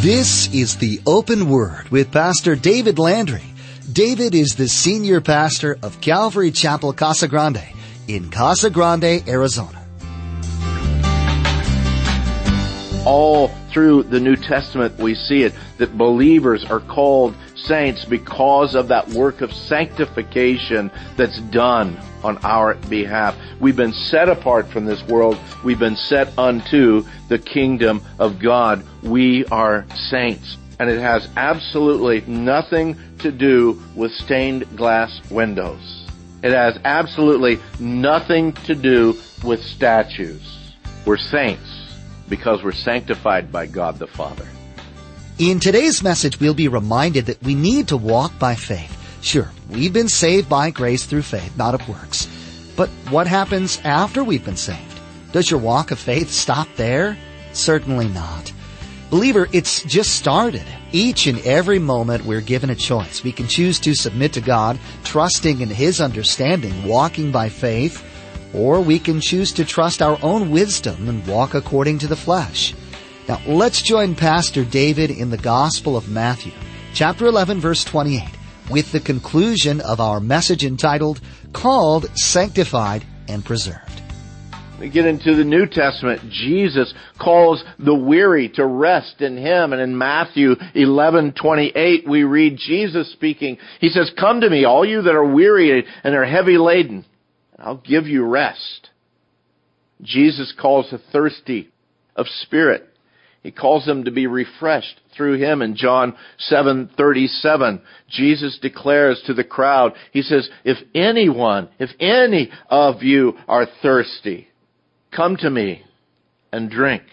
This is the Open Word with Pastor David Landry. David is the senior pastor of Calvary Chapel Casa Grande in Casa Grande, Arizona. All through the New Testament we see it that believers are called saints because of that work of sanctification that's done on our behalf. We've been set apart from this world. We've been set unto the kingdom of God. We are saints. And it has absolutely nothing to do with stained glass windows. It has absolutely nothing to do with statues. We're saints because we're sanctified by God the Father. In today's message, we'll be reminded that we need to walk by faith. Sure, we've been saved by grace through faith, not of works. But what happens after we've been saved? Does your walk of faith stop there? Certainly not. Believer, it's just started. Each and every moment we're given a choice. We can choose to submit to God, trusting in His understanding, walking by faith, or we can choose to trust our own wisdom and walk according to the flesh. Now let's join Pastor David in the Gospel of Matthew, chapter 11 verse 28, with the conclusion of our message entitled, Called, Sanctified, and Preserved. We get into the New Testament, Jesus calls the weary to rest in Him. And in Matthew 11:28, we read Jesus speaking. He says, "Come to me, all you that are weary and are heavy laden, and I'll give you rest." Jesus calls the thirsty of spirit he calls them to be refreshed through him in John 7:37. Jesus declares to the crowd, he says, "If anyone, if any of you are thirsty, come to me and drink."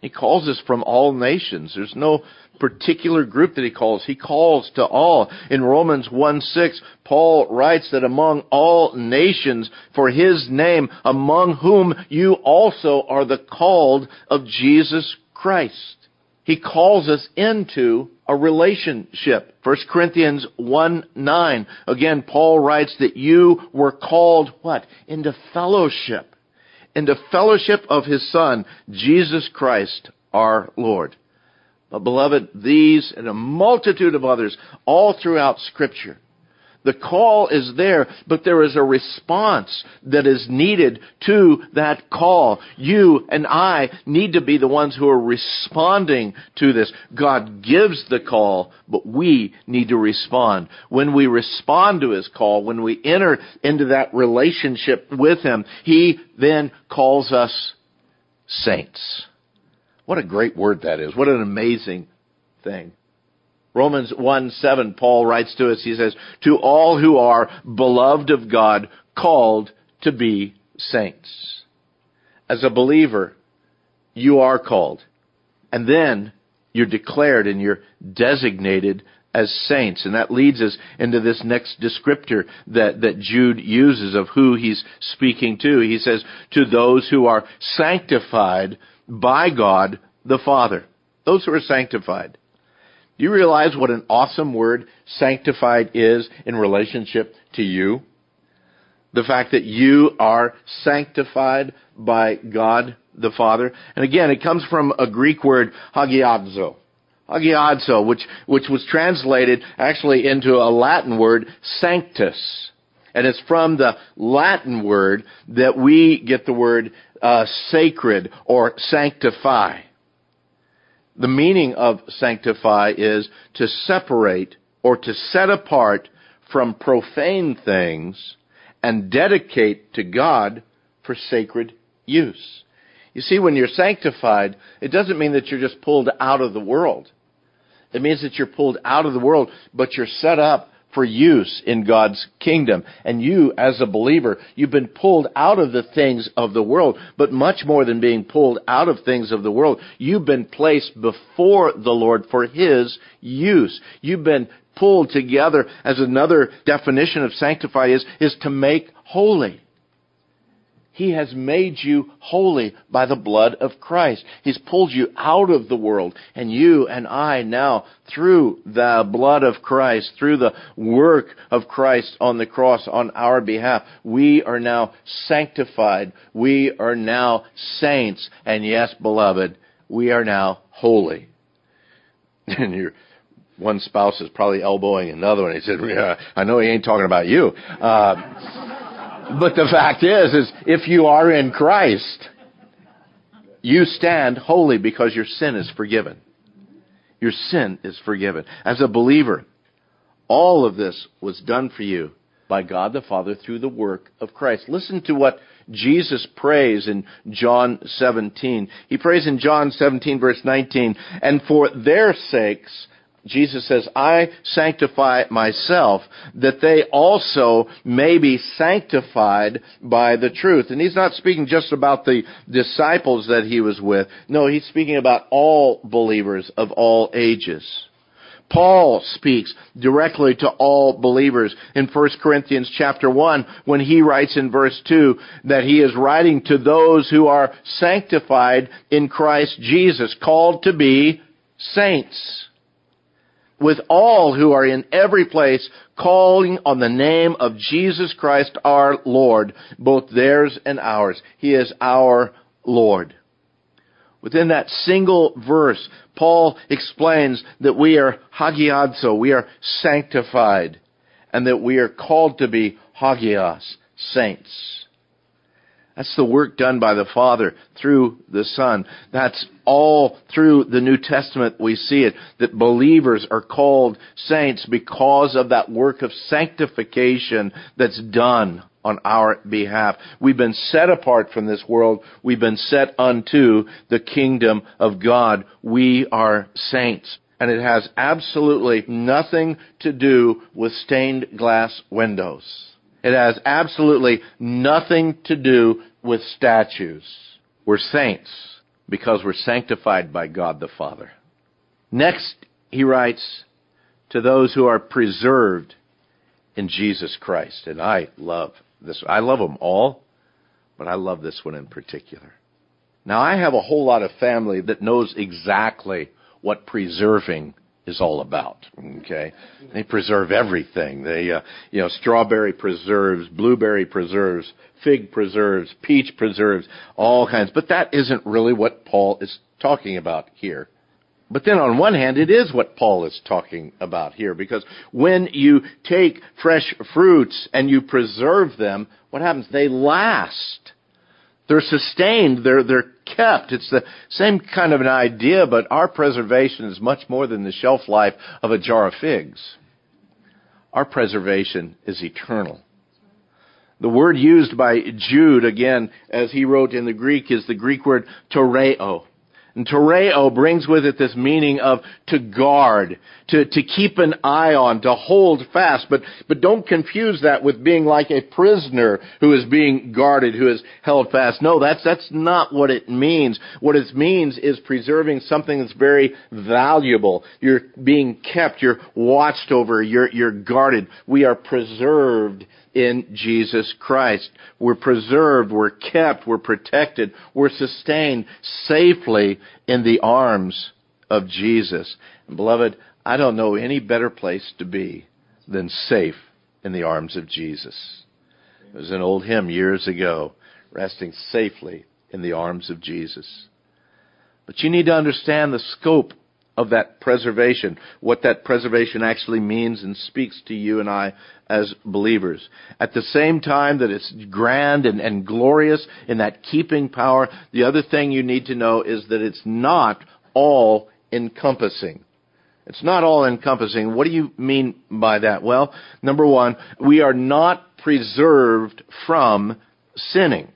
He calls us from all nations. There's no particular group that he calls. He calls to all. In Romans 1 6, Paul writes that among all nations for his name, among whom you also are the called of Jesus Christ. He calls us into a relationship. 1 Corinthians 1 9. Again, Paul writes that you were called what? Into fellowship. Into fellowship of his Son, Jesus Christ, our Lord. But beloved, these and a multitude of others all throughout scripture the call is there, but there is a response that is needed to that call. You and I need to be the ones who are responding to this. God gives the call, but we need to respond. When we respond to His call, when we enter into that relationship with Him, He then calls us saints. What a great word that is. What an amazing thing. Romans 1 7, Paul writes to us, he says, To all who are beloved of God, called to be saints. As a believer, you are called. And then you're declared and you're designated as saints. And that leads us into this next descriptor that, that Jude uses of who he's speaking to. He says, to those who are sanctified by God the Father. Those who are sanctified. Do you realize what an awesome word sanctified is in relationship to you? The fact that you are sanctified by God the Father. And again, it comes from a Greek word, hagiazo. Hagiazo, which, which was translated actually into a Latin word, sanctus. And it's from the Latin word that we get the word uh, sacred or sanctify. The meaning of sanctify is to separate or to set apart from profane things and dedicate to God for sacred use. You see, when you're sanctified, it doesn't mean that you're just pulled out of the world. It means that you're pulled out of the world, but you're set up for use in God's kingdom. And you, as a believer, you've been pulled out of the things of the world. But much more than being pulled out of things of the world, you've been placed before the Lord for His use. You've been pulled together as another definition of sanctify is, is to make holy. He has made you holy by the blood of Christ. He's pulled you out of the world. And you and I now, through the blood of Christ, through the work of Christ on the cross on our behalf, we are now sanctified. We are now saints. And yes, beloved, we are now holy. and your one spouse is probably elbowing another one. He said, yeah, I know he ain't talking about you. Uh, but the fact is, is if you are in Christ, you stand holy because your sin is forgiven. Your sin is forgiven. As a believer, all of this was done for you by God the Father through the work of Christ. Listen to what Jesus prays in John 17. He prays in John 17 verse 19, and for their sakes, Jesus says, I sanctify myself that they also may be sanctified by the truth. And he's not speaking just about the disciples that he was with. No, he's speaking about all believers of all ages. Paul speaks directly to all believers in 1 Corinthians chapter 1 when he writes in verse 2 that he is writing to those who are sanctified in Christ Jesus, called to be saints. With all who are in every place calling on the name of Jesus Christ our Lord, both theirs and ours. He is our Lord. Within that single verse, Paul explains that we are hagiazo, we are sanctified, and that we are called to be hagios, saints. That's the work done by the Father through the Son. That's all through the New Testament we see it, that believers are called saints because of that work of sanctification that's done on our behalf. We've been set apart from this world. We've been set unto the kingdom of God. We are saints. And it has absolutely nothing to do with stained glass windows. It has absolutely nothing to do with statues. We're saints because we're sanctified by God the Father. Next, he writes, to those who are preserved in Jesus Christ. And I love this. I love them all, but I love this one in particular. Now, I have a whole lot of family that knows exactly what preserving is all about. Okay, they preserve everything. They, uh, you know, strawberry preserves, blueberry preserves, fig preserves, peach preserves, all kinds. But that isn't really what Paul is talking about here. But then on one hand, it is what Paul is talking about here, because when you take fresh fruits and you preserve them, what happens? They last. They're sustained. They're, they're kept. It's the same kind of an idea, but our preservation is much more than the shelf life of a jar of figs. Our preservation is eternal. The word used by Jude, again, as he wrote in the Greek, is the Greek word tereo. And tereo brings with it this meaning of to guard, to, to keep an eye on, to hold fast. But, but don't confuse that with being like a prisoner who is being guarded, who is held fast. No, that's, that's not what it means. What it means is preserving something that's very valuable. You're being kept, you're watched over, you're, you're guarded. We are preserved in Jesus Christ. We're preserved, we're kept, we're protected, we're sustained safely in the arms of Jesus. And beloved, I don't know any better place to be than safe in the arms of Jesus. It was an old hymn years ago, resting safely in the arms of Jesus. But you need to understand the scope of that preservation, what that preservation actually means and speaks to you and I as believers. At the same time that it's grand and, and glorious in that keeping power, the other thing you need to know is that it's not all encompassing. It's not all encompassing. What do you mean by that? Well, number one, we are not preserved from sinning.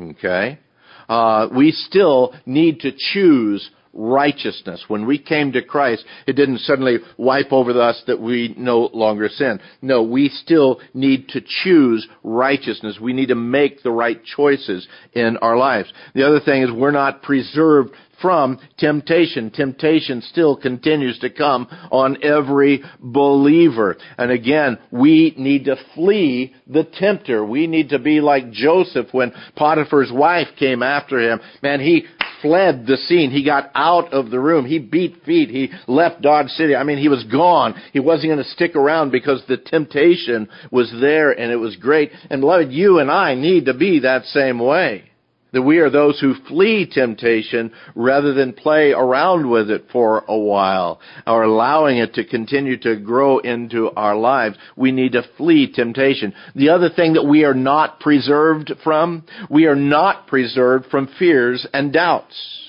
Okay? Uh, we still need to choose righteousness. When we came to Christ, it didn't suddenly wipe over us that we no longer sin. No, we still need to choose righteousness. We need to make the right choices in our lives. The other thing is we're not preserved from temptation. Temptation still continues to come on every believer. And again, we need to flee the tempter. We need to be like Joseph when Potiphar's wife came after him. Man, he fled the scene. He got out of the room. He beat feet. He left Dodge City. I mean, he was gone. He wasn't going to stick around because the temptation was there and it was great. And beloved, you and I need to be that same way. That we are those who flee temptation rather than play around with it for a while or allowing it to continue to grow into our lives. We need to flee temptation. The other thing that we are not preserved from, we are not preserved from fears and doubts.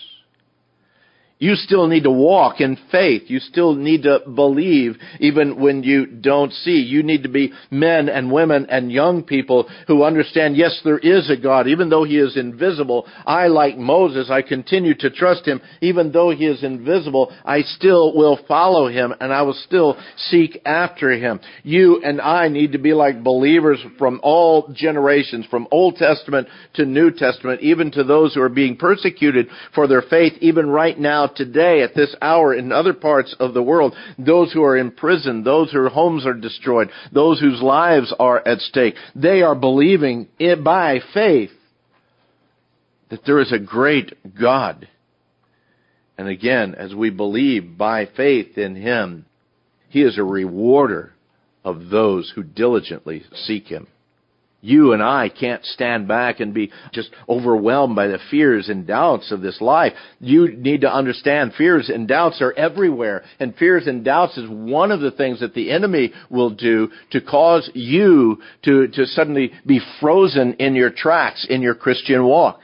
You still need to walk in faith. You still need to believe even when you don't see. You need to be men and women and young people who understand, yes, there is a God. Even though He is invisible, I, like Moses, I continue to trust Him. Even though He is invisible, I still will follow Him and I will still seek after Him. You and I need to be like believers from all generations, from Old Testament to New Testament, even to those who are being persecuted for their faith, even right now today at this hour in other parts of the world, those who are in prison, those whose homes are destroyed, those whose lives are at stake, they are believing by faith that there is a great God. And again, as we believe by faith in Him, He is a rewarder of those who diligently seek Him. You and I can't stand back and be just overwhelmed by the fears and doubts of this life. You need to understand fears and doubts are everywhere. And fears and doubts is one of the things that the enemy will do to cause you to, to suddenly be frozen in your tracks in your Christian walk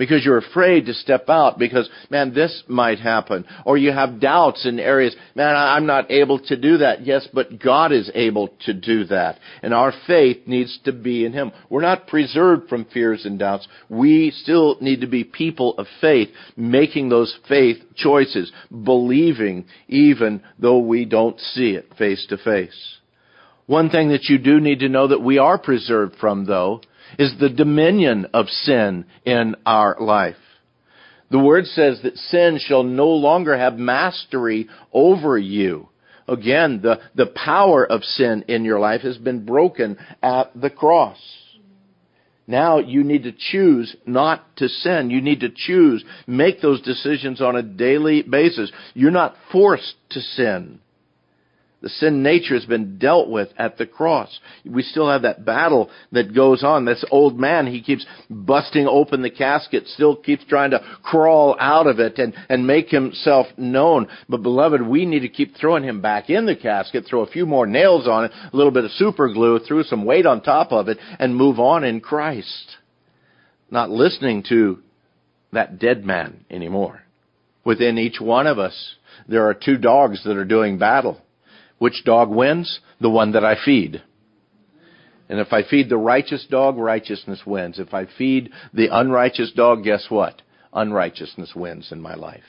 because you're afraid to step out because, man, this might happen. Or you have doubts in areas, man, I'm not able to do that. Yes, but God is able to do that. And our faith needs to be in Him. We're not preserved from fears and doubts. We still need to be people of faith, making those faith choices, believing even though we don't see it face to face. One thing that you do need to know that we are preserved from, though, is the dominion of sin in our life. The word says that sin shall no longer have mastery over you. Again, the, the power of sin in your life has been broken at the cross. Now you need to choose not to sin. You need to choose, make those decisions on a daily basis. You're not forced to sin. The sin nature has been dealt with at the cross. We still have that battle that goes on. This old man, he keeps busting open the casket, still keeps trying to crawl out of it and, and make himself known. But beloved, we need to keep throwing him back in the casket, throw a few more nails on it, a little bit of super glue, throw some weight on top of it, and move on in Christ. Not listening to that dead man anymore. Within each one of us, there are two dogs that are doing battle. Which dog wins? The one that I feed. And if I feed the righteous dog, righteousness wins. If I feed the unrighteous dog, guess what? Unrighteousness wins in my life.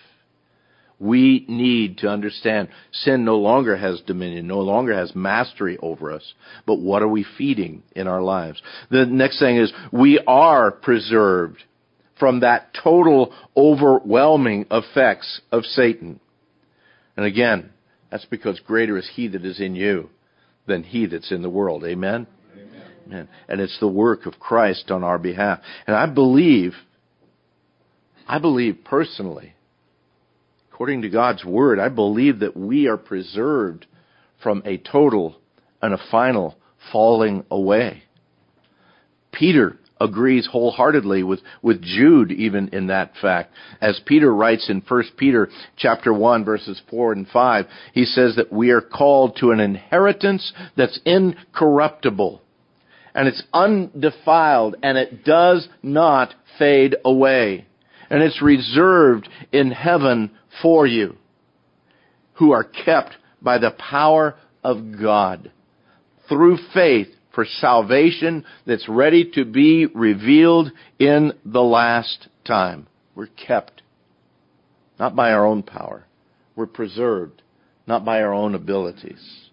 We need to understand sin no longer has dominion, no longer has mastery over us. But what are we feeding in our lives? The next thing is we are preserved from that total overwhelming effects of Satan. And again, that's because greater is He that is in you than He that's in the world. Amen? Amen. And it's the work of Christ on our behalf. And I believe, I believe personally, according to God's Word, I believe that we are preserved from a total and a final falling away. Peter agrees wholeheartedly with, with Jude even in that fact. As Peter writes in 1 Peter chapter 1 verses 4 and 5, he says that we are called to an inheritance that's incorruptible. And it's undefiled and it does not fade away. And it's reserved in heaven for you who are kept by the power of God through faith for salvation that's ready to be revealed in the last time. We're kept, not by our own power. We're preserved, not by our own abilities.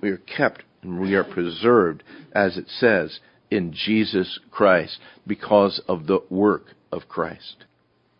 We are kept and we are preserved, as it says, in Jesus Christ because of the work of Christ.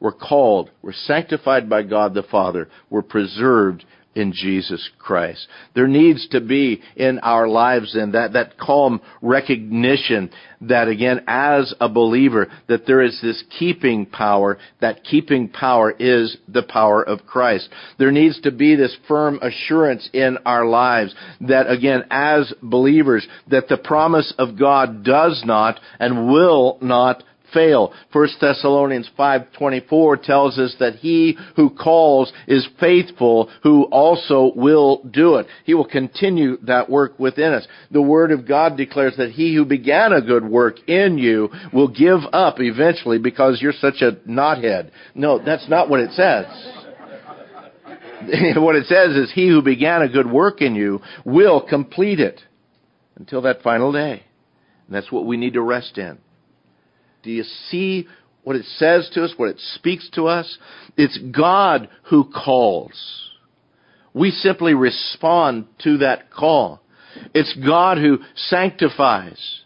We're called, we're sanctified by God the Father, we're preserved in Jesus Christ. There needs to be in our lives then that, that calm recognition that again, as a believer, that there is this keeping power. That keeping power is the power of Christ. There needs to be this firm assurance in our lives that again, as believers, that the promise of God does not and will not fail. 1 Thessalonians 5:24 tells us that he who calls is faithful who also will do it. He will continue that work within us. The word of God declares that he who began a good work in you will give up eventually because you're such a knothead. No, that's not what it says. what it says is he who began a good work in you will complete it until that final day. And that's what we need to rest in. Do you see what it says to us, what it speaks to us? It's God who calls. We simply respond to that call. It's God who sanctifies.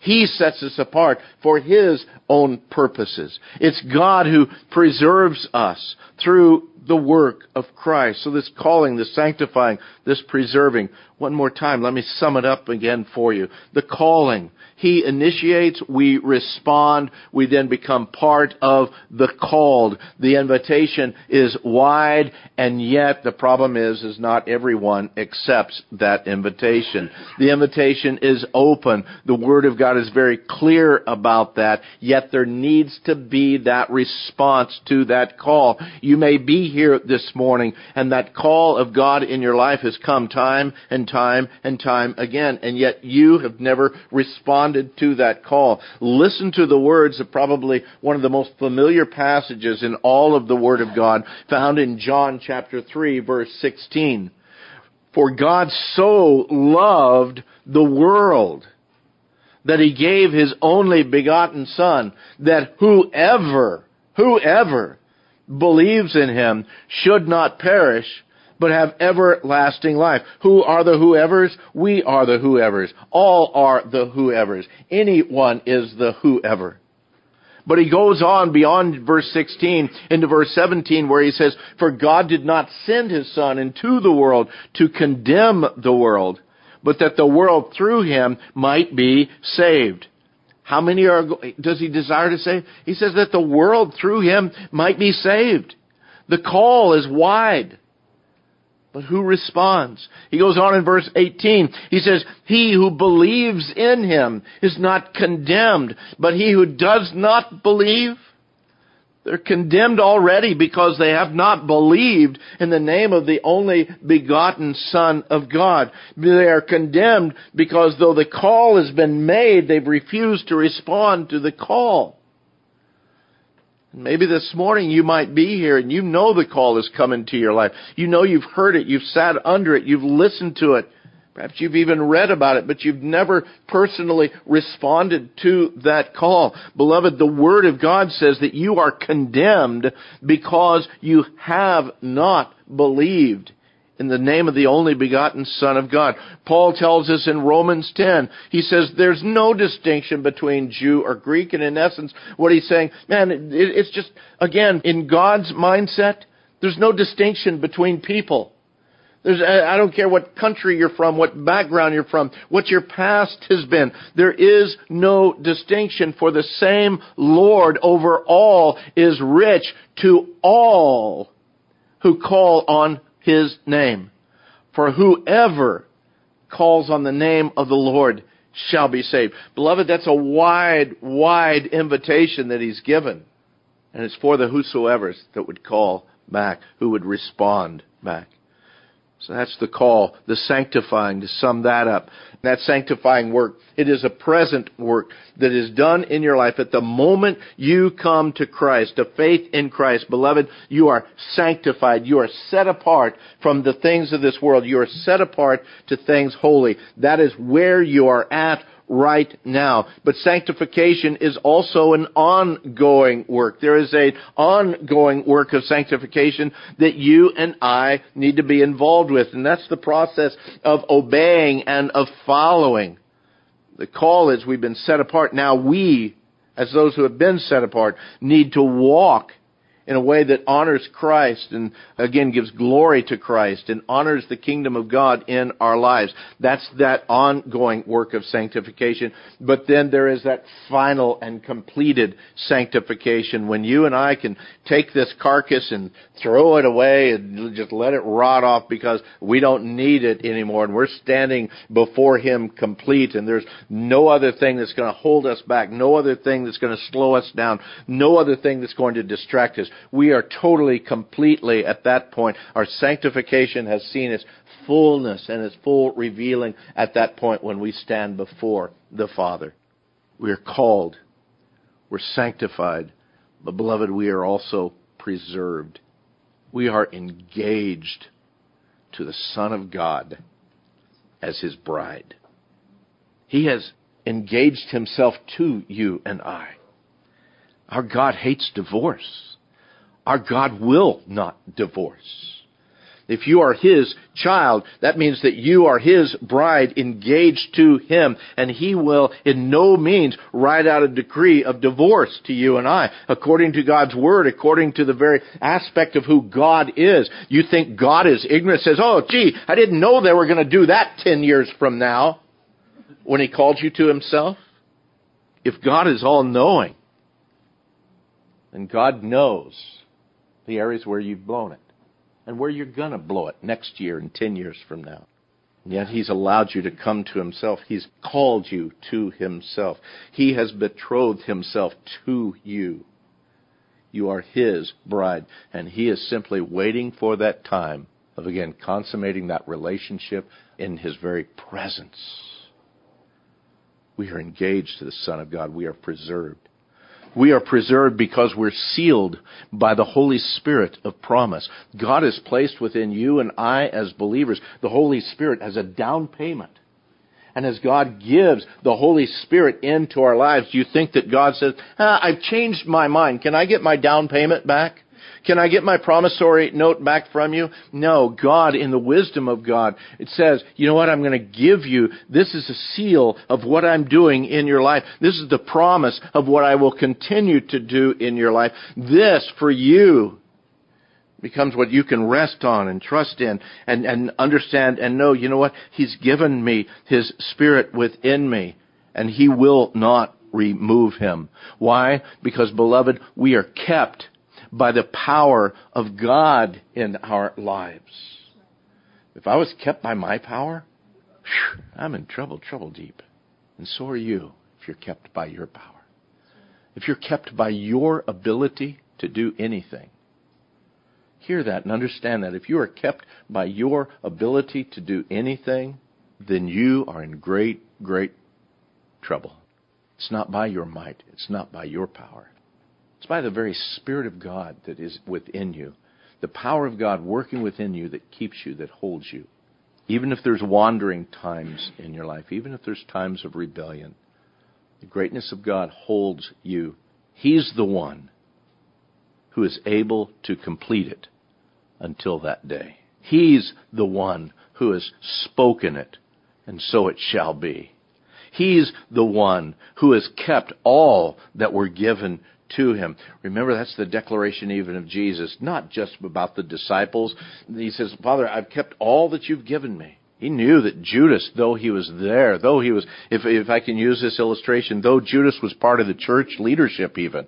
He sets us apart for His own purposes. It's God who preserves us through the work of Christ. So this calling, this sanctifying, this preserving. One more time, let me sum it up again for you. The calling. He initiates, we respond, we then become part of the called. The invitation is wide, and yet the problem is, is not everyone accepts that invitation. The invitation is open. The Word of God is very clear about that, yet there needs to be that response to that call. You may be here this morning, and that call of God in your life has come time and time and time again, and yet you have never responded to that call. Listen to the words of probably one of the most familiar passages in all of the Word of God, found in John chapter 3, verse 16. For God so loved the world that he gave his only begotten son that whoever, whoever believes in him should not perish, but have everlasting life. Who are the whoever's? We are the whoever's. All are the whoever's. Anyone is the whoever. But he goes on beyond verse 16 into verse 17 where he says, For God did not send his son into the world to condemn the world, but that the world through him might be saved. How many are, does he desire to save? He says that the world through him might be saved. The call is wide. But who responds? He goes on in verse 18. He says, He who believes in him is not condemned, but he who does not believe they're condemned already because they have not believed in the name of the only begotten Son of God. They are condemned because though the call has been made, they've refused to respond to the call. Maybe this morning you might be here and you know the call is coming to your life. You know you've heard it, you've sat under it, you've listened to it. Perhaps you've even read about it, but you've never personally responded to that call. Beloved, the Word of God says that you are condemned because you have not believed in the name of the only begotten Son of God. Paul tells us in Romans 10, he says there's no distinction between Jew or Greek, and in essence, what he's saying, man, it's just, again, in God's mindset, there's no distinction between people. There's, I don't care what country you're from, what background you're from, what your past has been. There is no distinction for the same Lord over all is rich to all who call on his name. For whoever calls on the name of the Lord shall be saved. Beloved, that's a wide, wide invitation that he's given. And it's for the whosoever's that would call back, who would respond back. So that's the call, the sanctifying, to sum that up. That sanctifying work, it is a present work that is done in your life at the moment you come to Christ, to faith in Christ. Beloved, you are sanctified. You are set apart from the things of this world. You are set apart to things holy. That is where you are at right now. But sanctification is also an ongoing work. There is an ongoing work of sanctification that you and I need to be involved with. And that's the process of obeying and of following. The call is we've been set apart. Now we, as those who have been set apart, need to walk in a way that honors Christ and again gives glory to Christ and honors the kingdom of God in our lives. That's that ongoing work of sanctification. But then there is that final and completed sanctification when you and I can take this carcass and throw it away and just let it rot off because we don't need it anymore and we're standing before Him complete and there's no other thing that's going to hold us back, no other thing that's going to slow us down, no other thing that's going to distract us we are totally, completely at that point. Our sanctification has seen its fullness and its full revealing at that point when we stand before the Father. We are called. We're sanctified. But beloved, we are also preserved. We are engaged to the Son of God as His bride. He has engaged Himself to you and I. Our God hates divorce. Our God will not divorce. If you are His child, that means that you are His bride engaged to Him, and He will in no means write out a decree of divorce to you and I, according to God's Word, according to the very aspect of who God is. You think God is ignorant, says, oh gee, I didn't know they were going to do that ten years from now, when He called you to Himself? If God is all knowing, then God knows the areas where you've blown it and where you're going to blow it next year and 10 years from now. And yet he's allowed you to come to himself. He's called you to himself. He has betrothed himself to you. You are his bride, and he is simply waiting for that time of again consummating that relationship in his very presence. We are engaged to the Son of God. We are preserved. We are preserved because we're sealed by the Holy Spirit of promise. God has placed within you and I as believers the Holy Spirit as a down payment. And as God gives the Holy Spirit into our lives, do you think that God says, ah, I've changed my mind. Can I get my down payment back? Can I get my promissory note back from you? No, God, in the wisdom of God, it says, you know what, I'm going to give you, this is a seal of what I'm doing in your life. This is the promise of what I will continue to do in your life. This, for you, becomes what you can rest on and trust in and, and understand and know, you know what, He's given me His Spirit within me and He will not remove Him. Why? Because beloved, we are kept by the power of God in our lives. If I was kept by my power, whew, I'm in trouble, trouble deep. And so are you if you're kept by your power. If you're kept by your ability to do anything. Hear that and understand that. If you are kept by your ability to do anything, then you are in great, great trouble. It's not by your might. It's not by your power. It's by the very Spirit of God that is within you, the power of God working within you that keeps you, that holds you. Even if there's wandering times in your life, even if there's times of rebellion, the greatness of God holds you. He's the one who is able to complete it until that day. He's the one who has spoken it, and so it shall be. He's the one who has kept all that were given to him. Remember, that's the declaration even of Jesus, not just about the disciples. He says, Father, I've kept all that you've given me. He knew that Judas, though he was there, though he was, if, if I can use this illustration, though Judas was part of the church leadership even,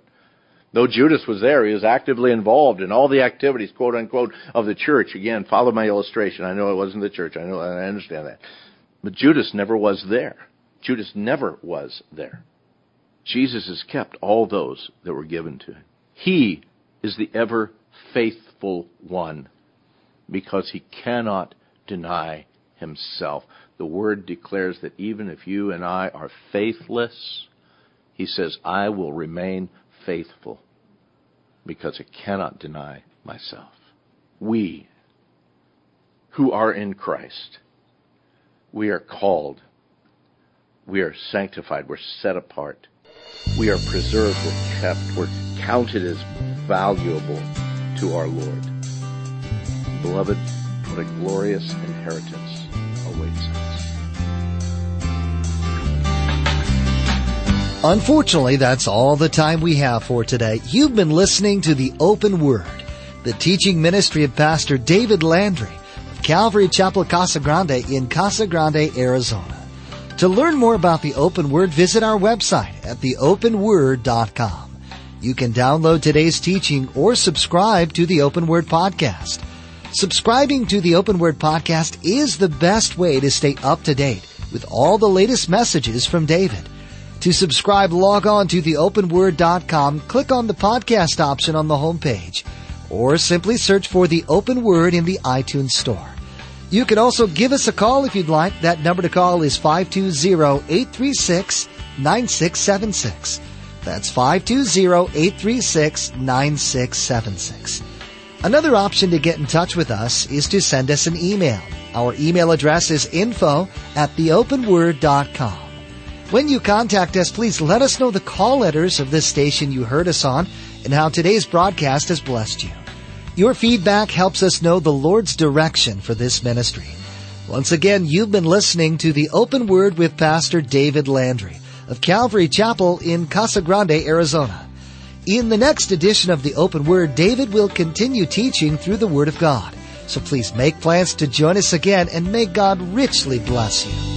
though Judas was there, he was actively involved in all the activities, quote unquote, of the church. Again, follow my illustration. I know it wasn't the church. I know, I understand that. But Judas never was there. Judas never was there. Jesus has kept all those that were given to him. He is the ever faithful one because he cannot deny himself. The word declares that even if you and I are faithless, he says, I will remain faithful because I cannot deny myself. We who are in Christ, we are called, we are sanctified, we're set apart we are preserved, we're kept, we're counted as valuable to our Lord. Beloved, what a glorious inheritance awaits us. Unfortunately, that's all the time we have for today. You've been listening to the Open Word, the teaching ministry of Pastor David Landry of Calvary Chapel Casa Grande in Casa Grande, Arizona. To learn more about the Open Word, visit our website at theopenword.com. You can download today's teaching or subscribe to the Open Word podcast. Subscribing to the Open Word podcast is the best way to stay up to date with all the latest messages from David. To subscribe, log on to theopenword.com, click on the podcast option on the homepage, or simply search for the Open Word in the iTunes Store. You can also give us a call if you'd like. That number to call is 520-836-9676. That's 520-836-9676. Another option to get in touch with us is to send us an email. Our email address is info at theopenword.com. When you contact us, please let us know the call letters of this station you heard us on and how today's broadcast has blessed you. Your feedback helps us know the Lord's direction for this ministry. Once again, you've been listening to the Open Word with Pastor David Landry of Calvary Chapel in Casa Grande, Arizona. In the next edition of the Open Word, David will continue teaching through the Word of God. So please make plans to join us again and may God richly bless you.